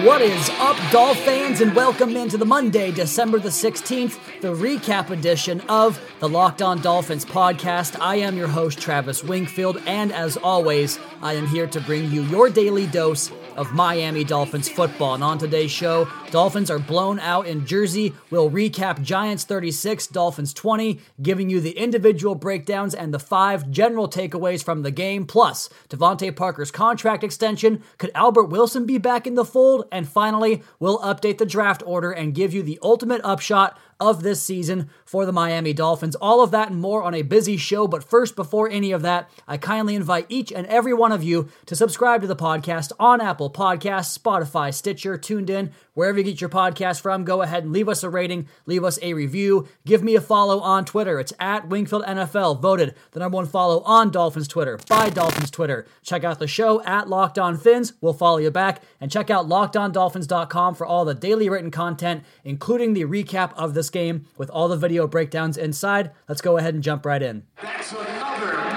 What is up, Dolph fans, and welcome into the Monday, December the 16th, the recap edition of the Locked On Dolphins podcast. I am your host, Travis Wingfield, and as always, I am here to bring you your daily dose of Miami Dolphins football. And on today's show, Dolphins are blown out in Jersey. We'll recap Giants 36, Dolphins 20, giving you the individual breakdowns and the five general takeaways from the game. Plus, DeVante Parker's contract extension. Could Albert Wilson be back in the fold? And finally, we'll update the draft order and give you the ultimate upshot of this season for the Miami Dolphins. All of that and more on a busy show. But first, before any of that, I kindly invite each and every one of you to subscribe to the podcast on Apple Podcasts, Spotify, Stitcher, TuneIn, wherever you get your podcast from. Go ahead and leave us a rating, leave us a review, give me a follow on Twitter. It's at Wingfield NFL, voted the number one follow on Dolphins Twitter by Dolphins Twitter. Check out the show at Locked On Phins. We'll follow you back. And check out lockedondolphins.com for all the daily written content, including the recap of this game with all the video breakdowns inside. Let's go ahead and jump right in. That's another.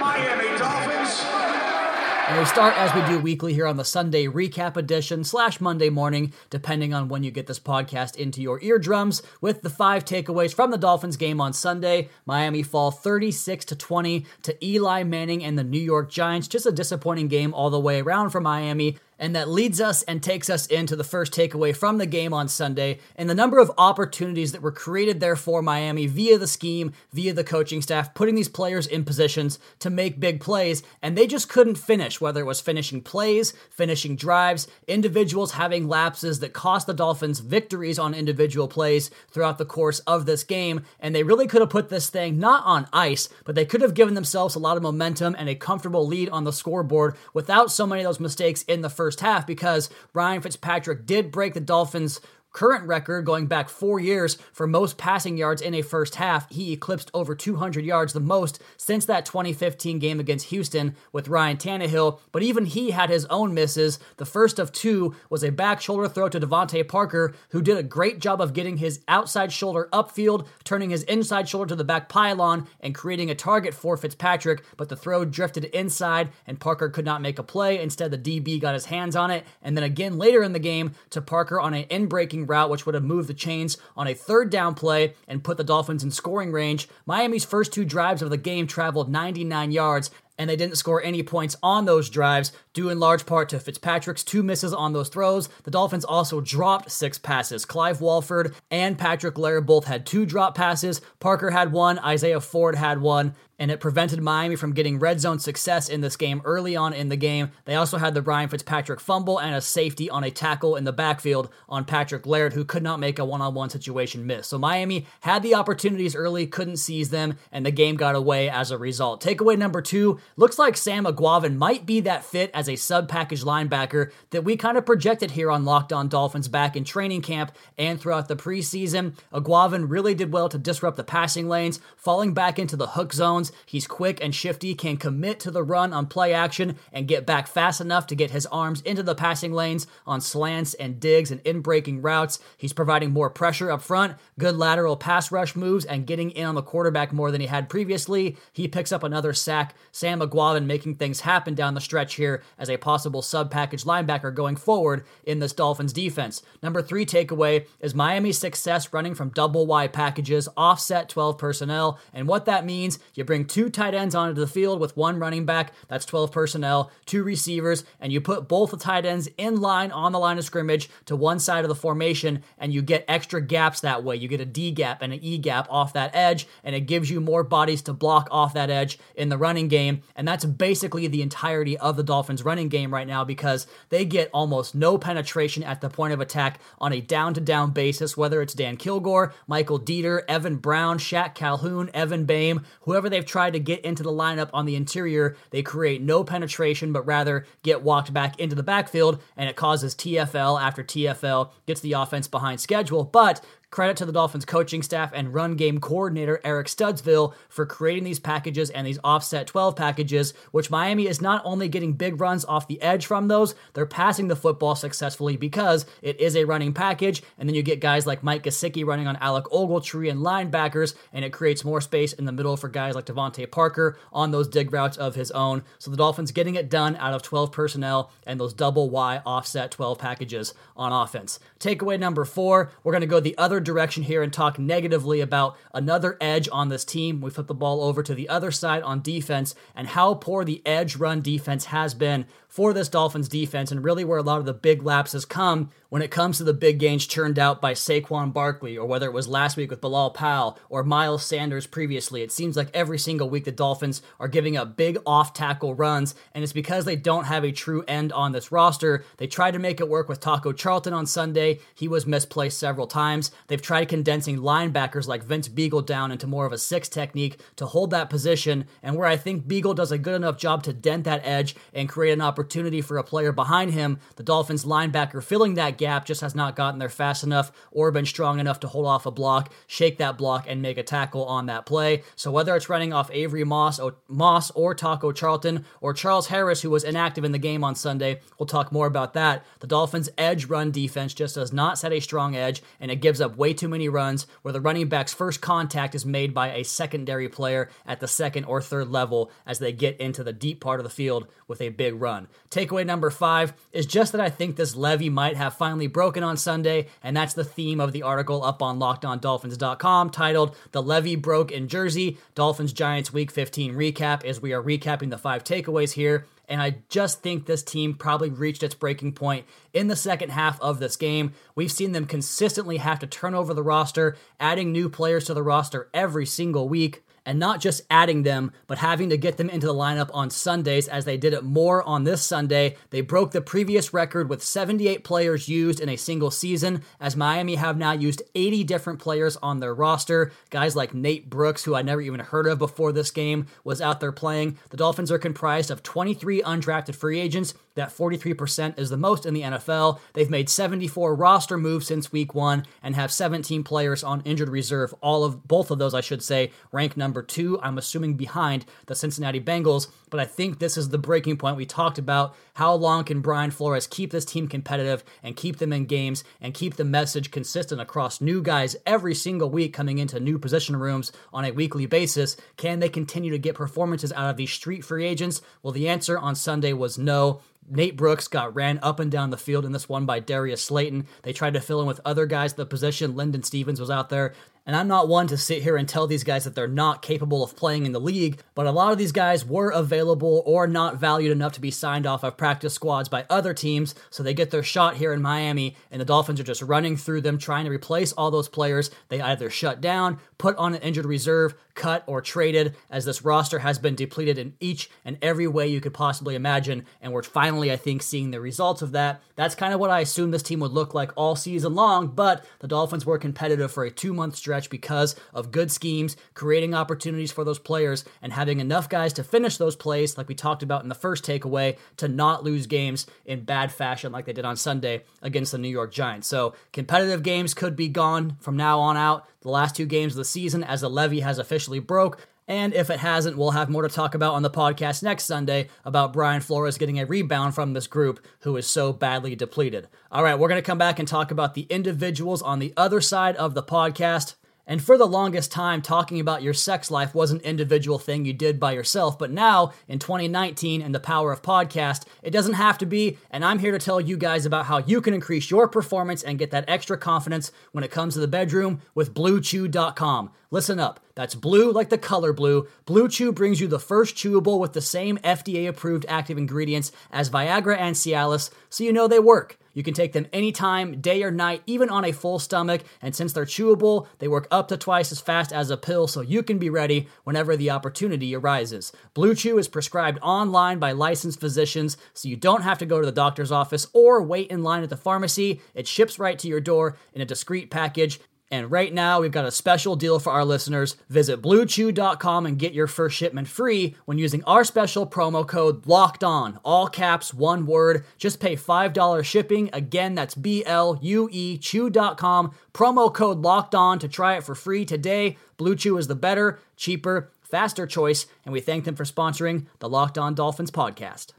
And we start as we do weekly here on the Sunday recap edition slash Monday morning, depending on when you get this podcast into your eardrums, with the five takeaways from the Dolphins game on Sunday. Miami fall 36 to 20 to Eli Manning and the New York Giants. Just a disappointing game all the way around for Miami. And that leads us and takes us into the first takeaway from the game on Sunday and the number of opportunities that were created there for Miami via the scheme, via the coaching staff, putting these players in positions to make big plays. And they just couldn't finish, whether it was finishing plays, finishing drives, individuals having lapses that cost the Dolphins victories on individual plays throughout the course of this game. And they really could have put this thing not on ice, but they could have given themselves a lot of momentum and a comfortable lead on the scoreboard without so many of those mistakes in the first first half because Ryan Fitzpatrick did break the Dolphins' current record going back four years for most passing yards in a first half. He eclipsed over 200 yards, the most since that 2015 game against Houston with Ryan Tannehill. But even he had his own misses. The first of two was a back shoulder throw to DeVante Parker, who did a great job of getting his outside shoulder upfield, turning his inside shoulder to the back pylon, and creating a target for Fitzpatrick. But the throw drifted inside, and Parker could not make a play. Instead, the DB got his hands on it. And then again later in the game to Parker on an in breaking route, which would have moved the chains on a third down play and put the Dolphins in scoring range. Miami's first two drives of the game traveled 99 yards, and they didn't score any points on those drives, due in large part to Fitzpatrick's two misses on those throws. The Dolphins also dropped six passes. Clive Walford and Patrick Laird both had two drop passes. Parker had one, Isaiah Ford had one, and it prevented Miami from getting red zone success in this game early on in the game. They also had the Brian Fitzpatrick fumble and a safety on a tackle in the backfield on Patrick Laird, who could not make a one on one situation miss. So Miami had the opportunities early, couldn't seize them, and the game got away as a result. Takeaway number two looks like Sam Eguavoen might be that fit as a sub package linebacker that we kind of projected here on Locked On Dolphins back in training camp and throughout the preseason. Eguavoen really did well to disrupt the passing lanes, falling back into the hook zones. He's quick and shifty, can commit to the run on play action, and get back fast enough to get his arms into the passing lanes on slants and digs and in breaking routes. He's providing more pressure up front, good lateral pass rush moves, and getting in on the quarterback more than he had previously. He picks up another sack. Sam Eguavoen making things happen down the stretch here as a possible sub package linebacker going forward in this Dolphins defense. Number three takeaway is Miami's success running from double Y packages, offset 12 personnel, and what that means, you bring bring two tight ends onto the field with one running back, that's 12 personnel, two receivers, and you put both the tight ends in line on the line of scrimmage to one side of the formation, and you get extra gaps that way. You get a D gap and an E gap off that edge, and it gives you more bodies to block off that edge in the running game. And that's basically the entirety of the Dolphins' running game right now because they get almost no penetration at the point of attack on a down to down basis, whether it's Dan Kilgore, Michael Deiter, Evan Brown, Shaq Calhoun, Evan Boehm, whoever they've tried to get into the lineup on the interior, they create no penetration, but rather get walked back into the backfield, and it causes TFL after TFL, gets the offense behind schedule. But Credit to the Dolphins coaching staff and run game coordinator Eric Studesville for creating these packages and these offset 12 packages, which Miami is not only getting big runs off the edge from those, they're passing the football successfully because it is a running package. And then you get guys like Mike Gesicki running on Alec Ogletree and linebackers, and it creates more space in the middle for guys like DeVante Parker on those dig routes of his own. So the Dolphins getting it done out of 12 personnel and those double Y offset 12 packages on offense. Takeaway number four, we're going to go the other direction here and talk negatively about another edge on this team. We flip the ball over to the other side on defense and how poor the edge run defense has been for this Dolphins defense, and really where a lot of the big lapses come when it comes to the big gains churned out by Saquon Barkley, or whether it was last week with Bilal Powell or Miles Sanders previously. It seems like every single week the Dolphins are giving up big off tackle runs, and it's because they don't have a true end on this roster. They tried to make it work with Taco Charlton on Sunday. He was misplaced several times. They've tried condensing linebackers like Vince Biegel down into more of a six technique to hold that position, and where I think Biegel does a good enough job to dent that edge and create an opportunity for a player behind him, the Dolphins linebacker filling that gap just has not gotten there fast enough or been strong enough to hold off a block, shake that block, and make a tackle on that play. So whether it's running off Avery Moss or, Moss or Taco Charlton or Charles Harris, who was inactive in the game on Sunday, we'll talk more about that. The Dolphins' edge run defense just does not set a strong edge, and it gives up way too many runs where the running back's first contact is made by a secondary player at the second or third level as they get into the deep part of the field with a big run. Takeaway number five is just that I think this levee might have finally broken on Sunday, and that's the theme of the article up on lockedondolphins.com titled The Levee Broke in Jersey Dolphins Giants Week 15 Recap, as we are recapping the five takeaways here. And I just think this team probably reached its breaking point in the second half of this game. We've seen them consistently have to turn over the roster, adding new players to the roster every single week and not just adding them, but having to get them into the lineup on Sundays as they did it more on this Sunday. They broke the previous record with 78 players used in a single season, as Miami have now used 80 different players on their roster. Guys like Nate Brooks, who I never even heard of before this game, was out there playing. The Dolphins are comprised of 23 undrafted free agents that 43% is the most in the NFL. They've made 74 roster moves since week one and have 17 players on injured reserve. All of both of those, I should say, rank number two. I'm assuming behind the Cincinnati Bengals, but I think this is the breaking point. We talked about how long can Brian Flores keep this team competitive and keep them in games and keep the message consistent across new guys every single week coming into new position rooms on a weekly basis. Can they continue to get performances out of these street free agents? Well, the answer on Sunday was no. Nate Brooks got ran up and down the field in this one by Darius Slayton. They tried to fill in with other guys at the position. Linden Stevens was out there. And I'm not one to sit here and tell these guys that they're not capable of playing in the league, but a lot of these guys were available or not valued enough to be signed off of practice squads by other teams, so they get their shot here in Miami, and the Dolphins are just running through them trying to replace all those players they either shut down, put on an injured reserve, cut, or traded, as this roster has been depleted in each and every way you could possibly imagine, and we're finally, I think, seeing the results of that. That's kind of what I assumed this team would look like all season long, but the Dolphins were competitive for a two month stretch stretch because of good schemes, creating opportunities for those players, and having enough guys to finish those plays, like we talked about in the first takeaway, to not lose games in bad fashion like they did on Sunday against the New York Giants. So competitive games could be gone from now on out. The last two games of the season, as the levee has officially broke. And if it hasn't, we'll have more to talk about on the podcast next Sunday about Brian Flores getting a rebound from this group who is so badly depleted. All right, we're going to come back and talk about the individuals on the other side of the podcast. And for the longest time, talking about your sex life was an individual thing you did by yourself. But now, in 2019 and the power of podcast, it doesn't have to be. And I'm here to tell you guys about how you can increase your performance and get that extra confidence when it comes to the bedroom with BlueChew.com. Listen up. That's blue like the color blue. Blue Chew brings you the first chewable with the same FDA approved active ingredients as Viagra and Cialis, so you know they work. You can take them anytime, day or night, even on a full stomach. And since they're chewable, they work up to twice as fast as a pill, so you can be ready whenever the opportunity arises. Blue Chew is prescribed online by licensed physicians, so you don't have to go to the doctor's office or wait in line at the pharmacy. It ships right to your door in a discreet package. And right now, we've got a special deal for our listeners. Visit bluechew.com and get your first shipment free when using our special promo code LOCKED ON. All caps, one word. Just pay $5 shipping. Again, that's B L U E chew.com. Promo code LOCKED ON to try it for free today. Blue Chew is the better, cheaper, faster choice, and we thank them for sponsoring the Locked On Dolphins podcast.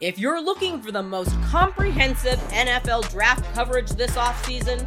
If you're looking for the most comprehensive NFL draft coverage this offseason,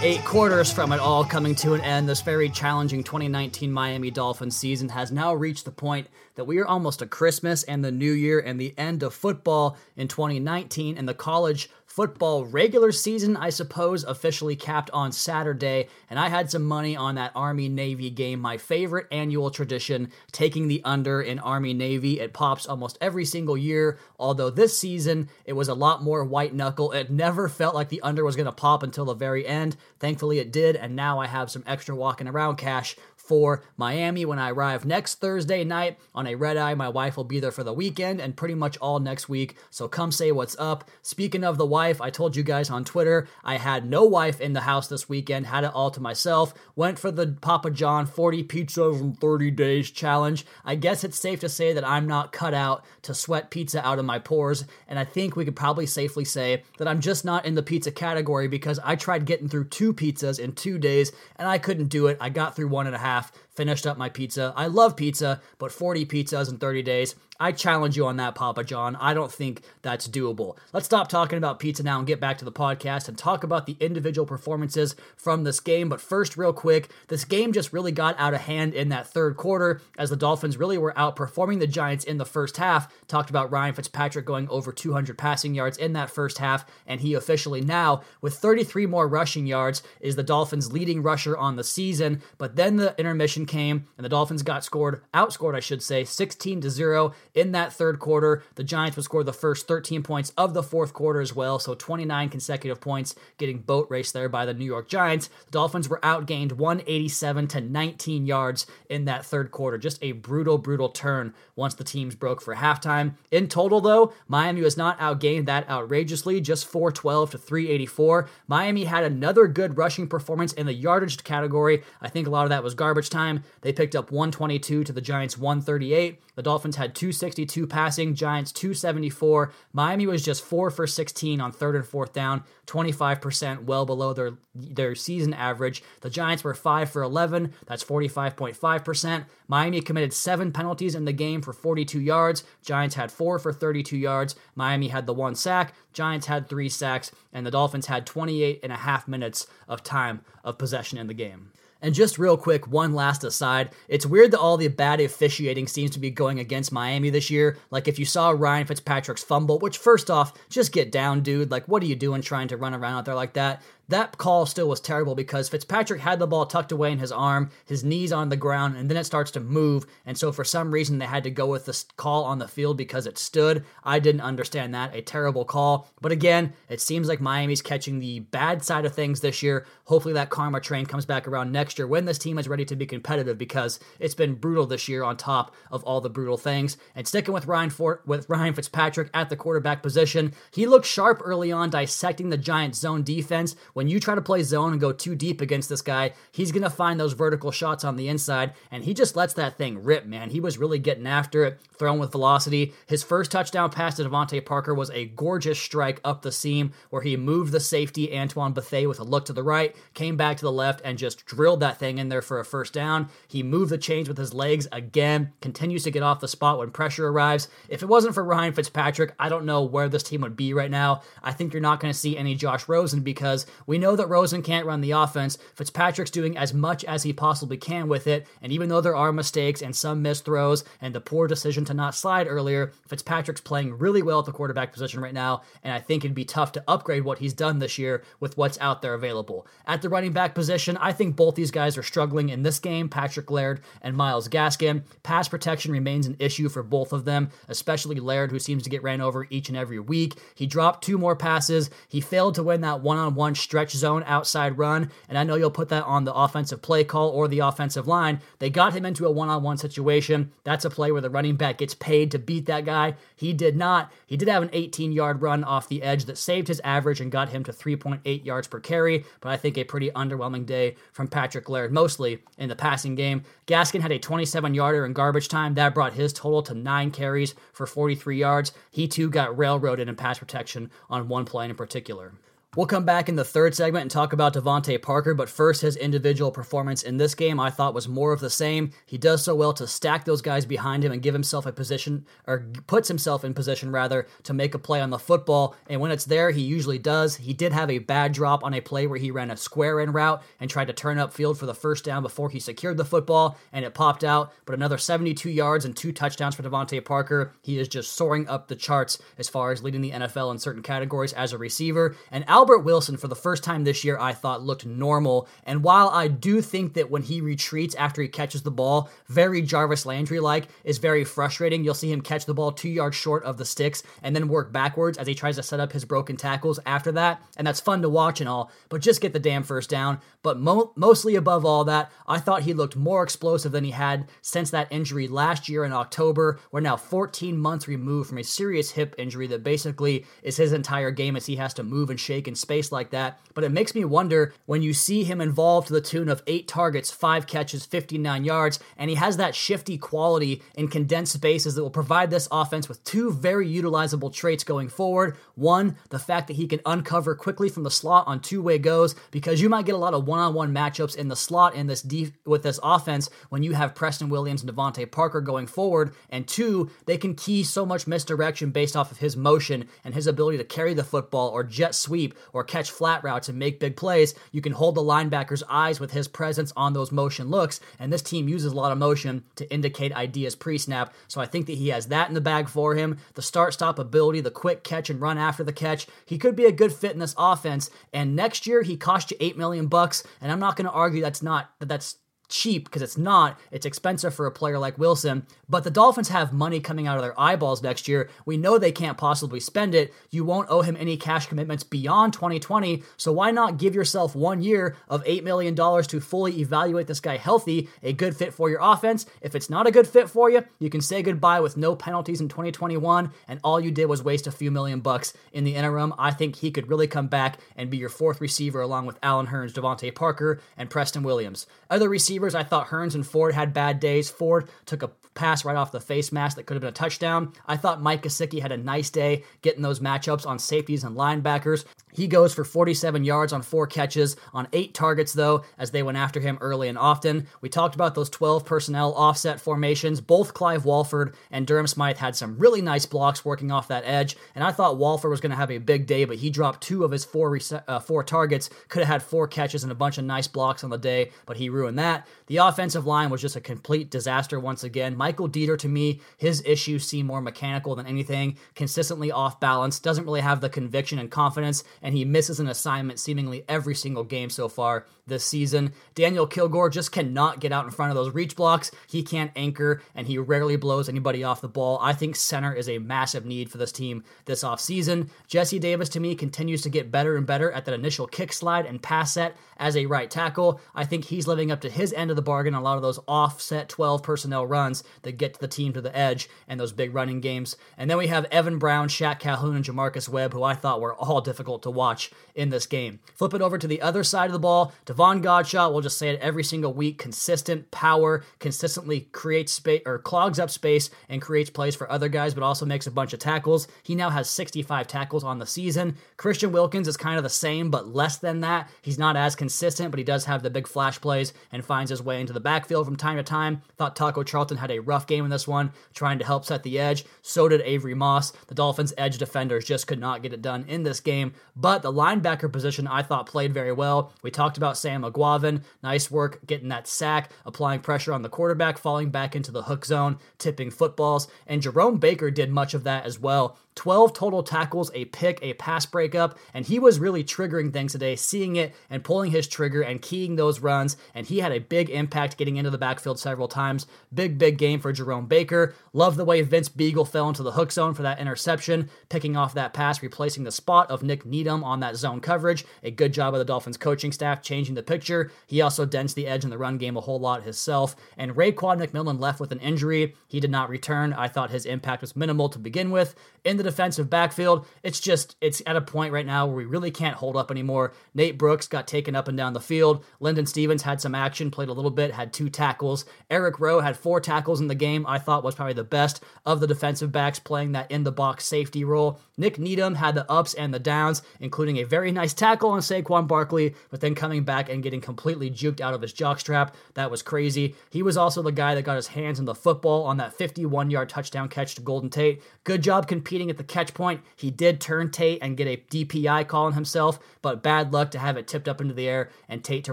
eight quarters from it all coming to an end. This very challenging 2019 Miami Dolphins season has now reached the point that we are almost a Christmas and the New Year and the end of football in 2019 and the college football regular season, I suppose, officially capped on Saturday, and I had some money on that Army Navy game, my favorite annual tradition, taking the under in Army Navy. It pops almost every single year, although this season it was a lot more white knuckle. It never felt like the under was going to pop until the very end. Thankfully, it did, and now I have some extra walking around cash for Miami when I arrive next Thursday night on a red eye. My wife will be there for the weekend and pretty much all next week. So come say what's up. Speaking of the wife, I told you guys on Twitter I had no wife in the house this weekend, had it all to myself. Went for the Papa John 40 pizzas in 30 days challenge. I guess it's safe to say that I'm not cut out to sweat pizza out of my pores, and I think we could probably safely say that I'm just not in the pizza category because I tried getting through two pizzas in two days and I couldn't do it. I got through one and a half half finished up my pizza. I love pizza, but 40 pizzas in 30 days, I challenge you on that, Papa John. I don't think that's doable. Let's stop talking about pizza now and get back to the podcast and talk about the individual performances from this game. But first, real quick, this game just really got out of hand in that third quarter as the Dolphins really were outperforming the Giants in the first half. Talked about Ryan Fitzpatrick going over 200 passing yards in that first half, and he officially now, with 33 more rushing yards, is the Dolphins' leading rusher on the season. But then the intermission came, and the Dolphins got scored, outscored, I should say, 16 to 0 in that third quarter. The Giants would score the first 13 points of the fourth quarter as well, so 29 consecutive points getting boat raced there by the New York Giants. The Dolphins were outgained 187 to 19 yards in that third quarter. Just a brutal, brutal turn once the teams broke for halftime. In total, though, Miami was not outgained that outrageously, just 412 to 384. Miami had another good rushing performance in the yardage category. I think a lot of that was garbage time. They picked up 122 to the Giants 138. The Dolphins had 262 passing, Giants 274. Miami was just 4 for 16 on third and fourth down, 25% well below their their season average. The Giants were 5 for 11, that's 45.5%. Miami committed 7 penalties in the game for 42 yards. Giants had 4 for 32 yards. Miami had the one sack. Giants had 3 sacks and the Dolphins had 28 and a half minutes of time of possession in the game. And just real quick, one last aside. It's weird that all the bad officiating seems to be going against Miami this year. Like, if you saw Ryan Fitzpatrick's fumble, which first off, just get down, dude. Like, what are you doing trying to run around out there like that? That call still was terrible because Fitzpatrick had the ball tucked away in his arm, his knees on the ground, and then it starts to move. And so, for some reason, they had to go with this call on the field because it stood. I didn't understand that. A terrible call. But again, it seems like Miami's catching the bad side of things this year. Hopefully, that karma train comes back around next year when this team is ready to be competitive because it's been brutal this year on top of all the brutal things. And sticking with Ryan Fort with Ryan Fitzpatrick at the quarterback position, he looked sharp early on, dissecting the Giants' zone defense when you try to play zone and go too deep against this guy, he's going to find those vertical shots on the inside, and he just lets that thing rip, man. He was really getting after it, throwing with velocity. His first touchdown pass to DeVante Parker was a gorgeous strike up the seam where he moved the safety, Antoine Bethea, with a look to the right, came back to the left, and just drilled that thing in there for a first down. He moved the chains with his legs again, continues to get off the spot when pressure arrives. If it wasn't for Ryan Fitzpatrick, I don't know where this team would be right now. I think you're not going to see any Josh Rosen because we know that Rosen can't run the offense. Fitzpatrick's doing as much as he possibly can with it, and even though there are mistakes and some missed throws and the poor decision to not slide earlier, Fitzpatrick's playing really well at the quarterback position right now, and I think it'd be tough to upgrade what he's done this year with what's out there available. At the running back position, I think both these guys are struggling in this game, Patrick Laird and Myles Gaskin. Pass protection remains an issue for both of them, especially Laird, who seems to get ran over each and every week. He dropped two more passes. He failed to win that one on one stretch zone outside run, and I know you'll put that on the offensive play call or the offensive line. They got him into a one on one situation. That's a play where the running back gets paid to beat that guy. He did not. He did have an 18 yard run off the edge that saved his average and got him to 3.8 yards per carry, but I think a pretty underwhelming day from Patrick Laird, mostly in the passing game. Gaskin had a 27 yarder in garbage time. That brought his total to nine carries for 43 yards. He too got railroaded in pass protection on one play in particular. We'll come back in the third segment and talk about DeVante Parker, but first, his individual performance in this game I thought was more of the same. He does so well to stack those guys behind him and give himself a position, or puts himself in position rather, to make a play on the football. And when it's there, he usually does. He did have a bad drop on a play where he ran a square in route and tried to turn upfield for the first down before he secured the football, and it popped out. But another 72 yards and two touchdowns for DeVante Parker. He is just soaring up the charts as far as leading the NFL in certain categories as a receiver. And Albert Wilson, for the first time this year, I thought looked normal. And while I do think that when he retreats after he catches the ball, very Jarvis Landry like, is very frustrating. You'll see him catch the ball two yards short of the sticks and then work backwards as he tries to set up his broken tackles after that. And that's fun to watch and all, but just get the damn first down. But mo- mostly above all that, I thought he looked more explosive than he had since that injury last year in October. We're now 14 months removed from a serious hip injury that basically is his entire game as he has to move and shake in space like that. But it makes me wonder when you see him involved to the tune of eight targets, five catches, 59 yards, and he has that shifty quality in condensed spaces that will provide this offense with two very utilizable traits going forward. One, the fact that he can uncover quickly from the slot on two-way goes because you might get a lot of one-on-one matchups in the slot in this def- with this offense when you have Preston Williams and DeVante Parker going forward. And two, they can key so much misdirection based off of his motion and his ability to carry the football or jet sweep or catch flat routes and make big plays. You can hold the linebacker's eyes with his presence on those motion looks, and this team uses a lot of motion to indicate ideas pre-snap. So I think that he has that in the bag for him. The start-stop ability, the quick catch and run after the catch. He could be a good fit in this offense. And next year he cost you eight million bucks, and I'm not going to argue that's not that that's cheap because it's not. It's expensive for a player like Wilson. But the Dolphins have money coming out of their eyeballs next year. We know they can't possibly spend it. You won't owe him any cash commitments beyond 2020. So why not give yourself one year of $8 million to fully evaluate this guy healthy, a good fit for your offense? If it's not a good fit for you, you can say goodbye with no penalties in 2021. And all you did was waste a few million bucks in the interim. I think he could really come back and be your fourth receiver along with Allen Hurns, DeVante Parker, and Preston Williams. Other receivers receivers, I thought Hurns and Ford had bad days. Ford took a pass right off the face mask that could have been a touchdown. I thought Mike Gesicki had a nice day getting those matchups on safeties and linebackers. He goes for 47 yards on four catches on eight targets, though, as they went after him early and often. We talked about those 12 personnel offset formations. Both Clive Walford and Durham Smythe had some really nice blocks working off that edge, and I thought Walford was going to have a big day, but he dropped two of his four uh, four targets. Could have had four catches and a bunch of nice blocks on the day, but he ruined that. The offensive line was just a complete disaster once again. Michael Deiter, to me, his issues seem more mechanical than anything, consistently off balance, doesn't really have the conviction and confidence, and he misses an assignment seemingly every single game so far this season. Daniel Kilgore just cannot get out in front of those reach blocks. He can't anchor, and he rarely blows anybody off the ball. I think center is a massive need for this team this offseason. Jesse Davis, to me, continues to get better and better at that initial kick slide and pass set as a right tackle. I think he's living up to his end of the bargain a lot of those offset 12 personnel runs that get the team to the edge and those big running games. And then we have Evan Brown, Shaq Calhoun, and J'Marcus Webb, who I thought were all difficult to to watch in this game. Flip it over to the other side of the ball. Davon Godchaux, we'll just say it every single week, consistent power, consistently creates space or clogs up space and creates plays for other guys, but also makes a bunch of tackles. He now has 65 tackles on the season. Christian Wilkins is kind of the same, but less than that. He's not as consistent, but he does have the big flash plays and finds his way into the backfield from time to time. Thought Taco Charlton had a rough game in this one, trying to help set the edge. So did Avery Moss. The Dolphins' edge defenders just could not get it done in this game, but the linebacker position I thought played very well. We talked about Sam Eguavoen. Nice work getting that sack, applying pressure on the quarterback, falling back into the hook zone, tipping footballs. And Jerome Baker did much of that as well. 12 total tackles, a pick, a pass breakup, and he was really triggering things today, seeing it and pulling his trigger and keying those runs. And he had a big impact getting into the backfield several times. Big, big game for Jerome Baker. Love the way Vince Biegel fell into the hook zone for that interception, picking off that pass, replacing the spot of Nik Needham on that zone coverage. A good job of the Dolphins coaching staff changing the picture. He also dents the edge in the run game a whole lot himself. And Raekwon McMillan left with an injury. He did not return. I thought his impact was minimal to begin with. In the defensive backfield, it's just, it's at a point right now where we really can't hold up anymore. Nate Brooks got taken up and down the field. Linden Stevens had some action, played a little bit, had two tackles. Eric Rowe had four tackles in the game. I thought was probably the best of the defensive backs playing that in the box safety role. Nik Needham had the ups and the downs, including a very nice tackle on Saquon Barkley, but then coming back and getting completely juked out of his jockstrap. That was crazy. He was also the guy that got his hands on the football on that 51 yard touchdown catch to Golden Tate. Good job competing at the catch point. He did turn Tate and get a DPI call on himself, but bad luck to have it tipped up into the air and Tate to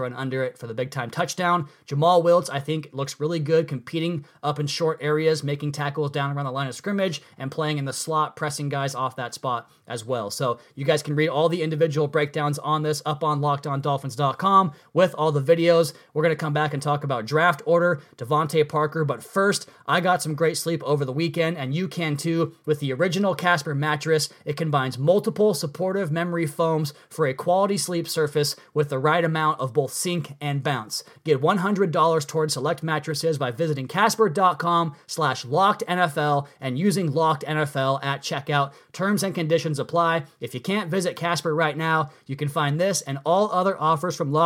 run under it for the big time touchdown. Jomal Wiltz, I think, looks really good competing up in short areas, making tackles down around the line of scrimmage and playing in the slot, pressing guys off that spot as well. So you guys can read all the individual breakdowns on this up on lockedondolphins.com with all the videos. We're going to come back and talk about draft order, DeVante Parker. But first, I got some great sleep over the weekend, and you can too with the original Casper mattress. It combines multiple supportive memory foams for a quality sleep surface with the right amount of both sink and bounce. Get $100 towards select mattresses by visiting casper.com slash locked NFL and using locked NFL at checkout. Terms and conditions apply. If you can't visit Casper right now, you can find this and all other offers from Locked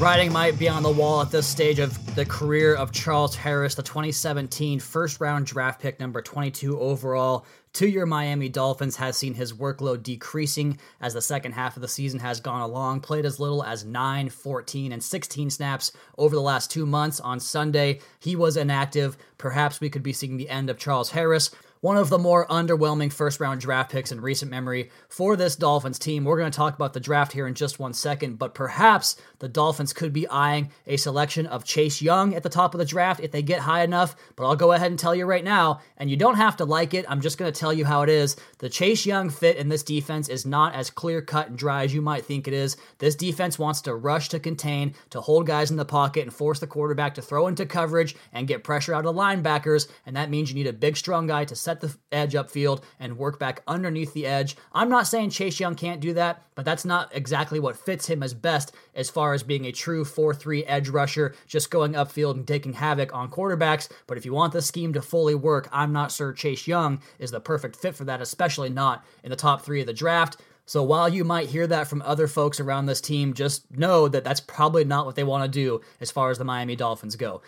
Writing might be on the wall at this stage of the career of Charles Harris, the 2017 first round draft pick, number 22 overall to your Miami Dolphins has seen his workload decreasing as the second half of the season has gone along. Played as little as 9, 14, and 16 snaps over the last two months. On Sunday, he was inactive. Perhaps we could be seeing the end of Charles Harris one of the more underwhelming first round draft picks in recent memory for this Dolphins team. We're going to talk about the draft here in just one second, but perhaps the Dolphins could be eyeing a selection of Chase Young at the top of the draft if they get high enough. But I'll go ahead and tell you right now, and you don't have to like it. I'm just going to tell you how it is. The Chase Young fit in this defense is not as clear cut and dry as you might think it is. This defense wants to rush to contain, to hold guys in the pocket and force the quarterback to throw into coverage and get pressure out of the linebackers. And that means you need a big, strong guy to set the edge upfield, and work back underneath the edge. I'm not saying Chase Young can't do that, but that's not exactly what fits him as best as far as being a true 4 3 edge rusher, just going upfield and taking havoc on quarterbacks. But if you want the scheme to fully work, I'm not sure Chase Young is the perfect fit for that, especially not in the top three of the draft. So while you might hear that from other folks around this team, just know that that's probably not what they want to do as far as the Miami Dolphins go.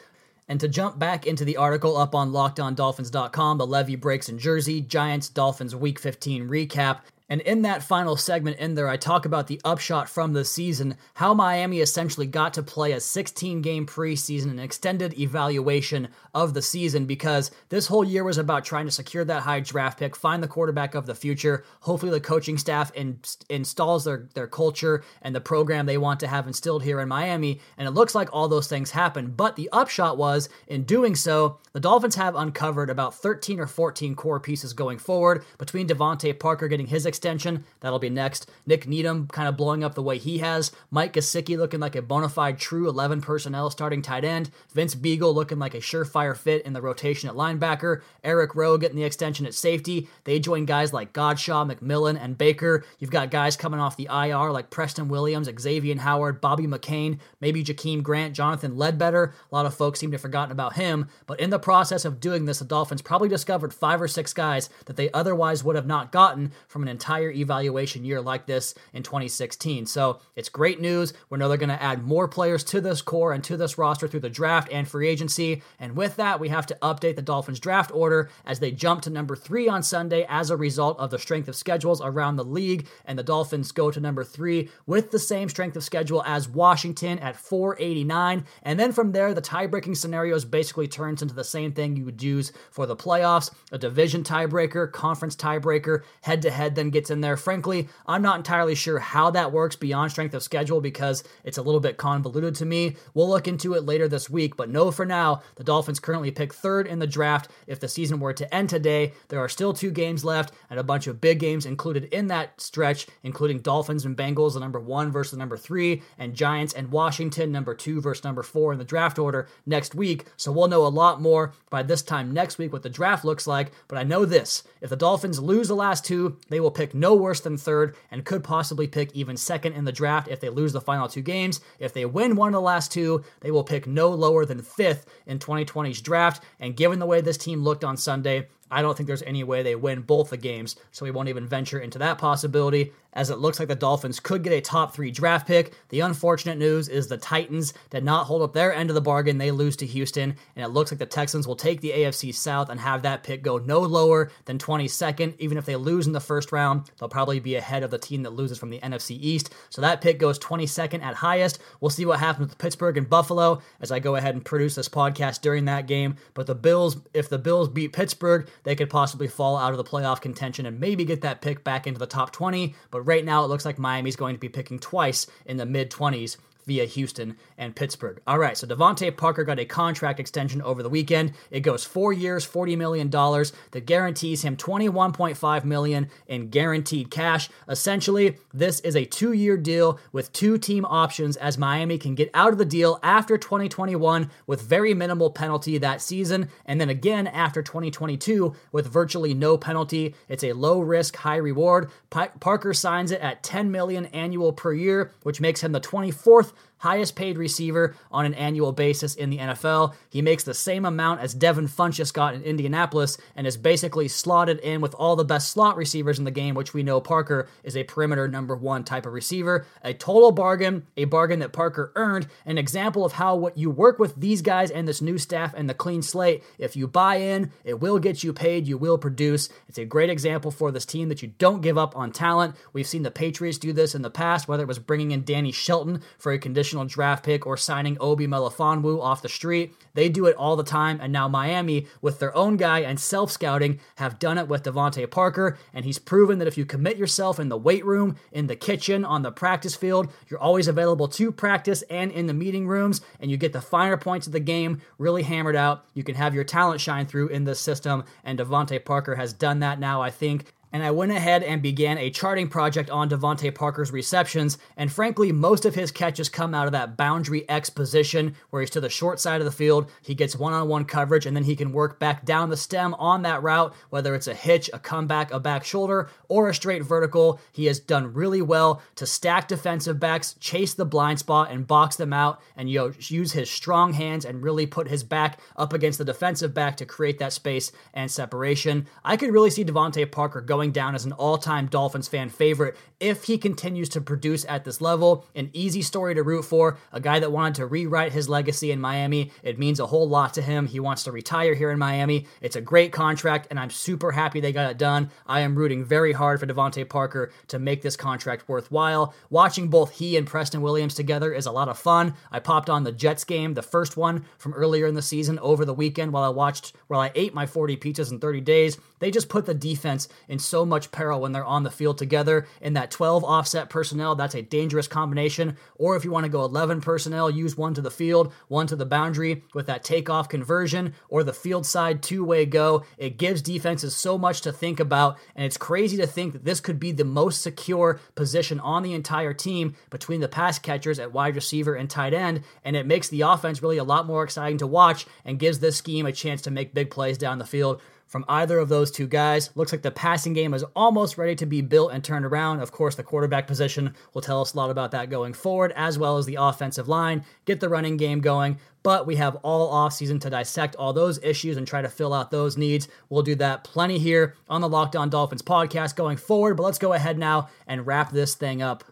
And to jump back into the article up on lockedondolphins.com, the Levee breaks in Jersey, Giants Dolphins Week 15 recap. And in that final segment in there, I talk about the upshot from the season, how Miami essentially got to play a 16 game preseason, an extended evaluation of the season, because this whole year was about trying to secure that high draft pick, find the quarterback of the future. Hopefully, the coaching staff in, installs their, their culture and the program they want to have instilled here in Miami. And it looks like all those things happened. But the upshot was, in doing so, the Dolphins have uncovered about 13 or 14 core pieces going forward between DeVante Parker getting his extension. That'll be next. Nik Needham kind of blowing up the way he has. Mike Gesicki looking like a bona fide true 11 personnel starting tight end. Vince Biegel looking like a surefire fit in the rotation at linebacker. Eric Rowe getting the extension at safety. They join guys like Godchaux, McMillan, and Baker. You've got guys coming off the IR like Preston Williams, Xavier Howard, Bobby McCain, maybe Jakeem Grant, Jonathan Ledbetter. A lot of folks seem to have forgotten about him. But in the process of doing this, the Dolphins probably discovered five or six guys that they otherwise would have not gotten from an entire evaluation year like this in 2016. So it's great news. We know they're going to add more players to this core and to this roster through the draft and free agency. And with that, we have to update the Dolphins draft order as they jump to number three on Sunday as a result of the strength of schedules around the league. And the Dolphins go to number three with the same strength of schedule as Washington at 489. And then from there, the tie breaking scenarios basically turns into the same thing you would use for the playoffs a division tiebreaker, conference tiebreaker, head to head then gets in there. Frankly, I'm not entirely sure how that works beyond strength of schedule because it's a little bit convoluted to me. We'll look into it later this week, but know for now, the Dolphins currently pick third in the draft. If the season were to end today, there are still two games left and a bunch of big games included in that stretch, including Dolphins and Bengals, the number one versus the number three, and Giants and Washington, number two versus number four in the draft order next week. So we'll know a lot more by this time next week what the draft looks like. But I know this if the Dolphins lose the last two, they will pick no worse than third and could possibly pick even second in the draft if they lose the final two games. If they win one of the last two, they will pick no lower than fifth in 2020's draft. And given the way this team looked on Sunday, I don't think there's any way they win both the games, so we won't even venture into that possibility, as it looks like the Dolphins could get a top three draft pick. The unfortunate news is the Titans did not hold up their end of the bargain. They lose to Houston, and it looks like the Texans will take the AFC South and have that pick go no lower than 22nd. Even if they lose in the first round, they'll probably be ahead of the team that loses from the NFC East. So that pick goes 22nd at highest. We'll see what happens with Pittsburgh and Buffalo as I go ahead and produce this podcast during that game. But the Bills, if the Bills beat Pittsburgh, they could possibly fall out of the playoff contention and maybe get that pick back into the top 20. But right now, it looks like Miami's going to be picking twice in the mid 20s via Houston and Pittsburgh. All right, so DeVante Parker got a contract extension over the weekend. It goes four years, $40 million that guarantees him 21.5 million in guaranteed cash. Essentially, this is a two-year deal with two team options as Miami can get out of the deal after 2021 with very minimal penalty that season, and then again after 2022 with virtually no penalty. It's a low risk, high reward. Parker signs it at 10 million annual per year, which makes him the 24th of highest paid receiver on an annual basis in the NFL. He makes the same amount as Devin Funchess got in Indianapolis and is basically slotted in with all the best slot receivers in the game, which we know Parker is a perimeter number one type of receiver. A total bargain, a bargain that Parker earned, an example of how what you work with these guys and this new staff and the clean slate, if you buy in, it will get you paid, you will produce. It's a great example for this team that you don't give up on talent. We've seen the Patriots do this in the past, whether it was bringing in Danny Shelton for a conditional draft pick or signing Obi Melifonwu off the street. They do it all the time, and now Miami, with their own guy and self scouting, have done it with DeVante Parker, and he's proven that if you commit yourself in the weight room, in the kitchen, on the practice field, you're always available to practice and in the meeting rooms, and you get the finer points of the game really hammered out. You can have your talent shine through in this system, and DeVante Parker has done that now, I think and I went ahead and began a charting project on DeVante Parker's receptions, and frankly, most of his catches come out of that boundary X position where he's to the short side of the field, he gets one-on-one coverage, and then he can work back down the stem on that route, whether it's a hitch, a comeback, a back shoulder, or a straight vertical. He has done really well to stack defensive backs, chase the blind spot, and box them out, and you know, use his strong hands and really put his back up against the defensive back to create that space and separation. I could really see DeVante Parker going going down as an all time Dolphins fan favorite if he continues to produce at this level. An easy story to root for. A guy that wanted to rewrite his legacy in Miami. It means a whole lot to him. He wants to retire here in Miami. It's a great contract, and I'm super happy they got it done. I am rooting very hard for DeVante Parker to make this contract worthwhile. Watching both he and Preston Williams together is a lot of fun. I popped on the Jets game, the first one from earlier in the season, over the weekend while I watched, while I ate my 40 pizzas in 30 days. They just put the defense in so much peril when they're on the field together. In that 12 offset personnel, that's a dangerous combination. Or if you want to go 11 personnel, use one to the field, one to the boundary with that takeoff conversion, or the field side two way go. It gives defenses so much to think about, and it's crazy to think that this could be the most secure position on the entire team between the pass catchers at wide receiver and tight end, and it makes the offense really a lot more exciting to watch and gives this scheme a chance to make big plays down the field from either of those two guys. Looks like the passing game is almost ready to be built and turned around. Of course, the quarterback position will tell us a lot about that going forward, as well as the offensive line. Get the running game going. But we have all offseason to dissect all those issues and try to fill out those needs. We'll do that plenty here on the Locked On Dolphins podcast going forward. But let's go ahead now and wrap this thing up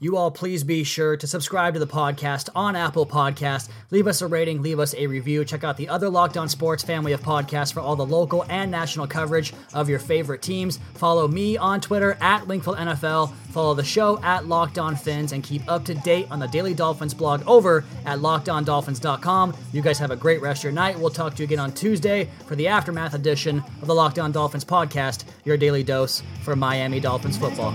you all please be sure to subscribe to the podcast on Apple Podcast. Leave us a rating, leave us a review. Check out the other Locked On Sports family of podcasts for all the local and national coverage of your favorite teams. Follow me on Twitter at Wingfield NFL. Follow the show at Locked On Phins and keep up to date on the Daily Dolphins blog over at LockedOnDolphins.com. You guys have a great rest of your night. We'll talk to you again on Tuesday for the aftermath edition of the Locked On Dolphins podcast, your daily dose for Miami Dolphins football.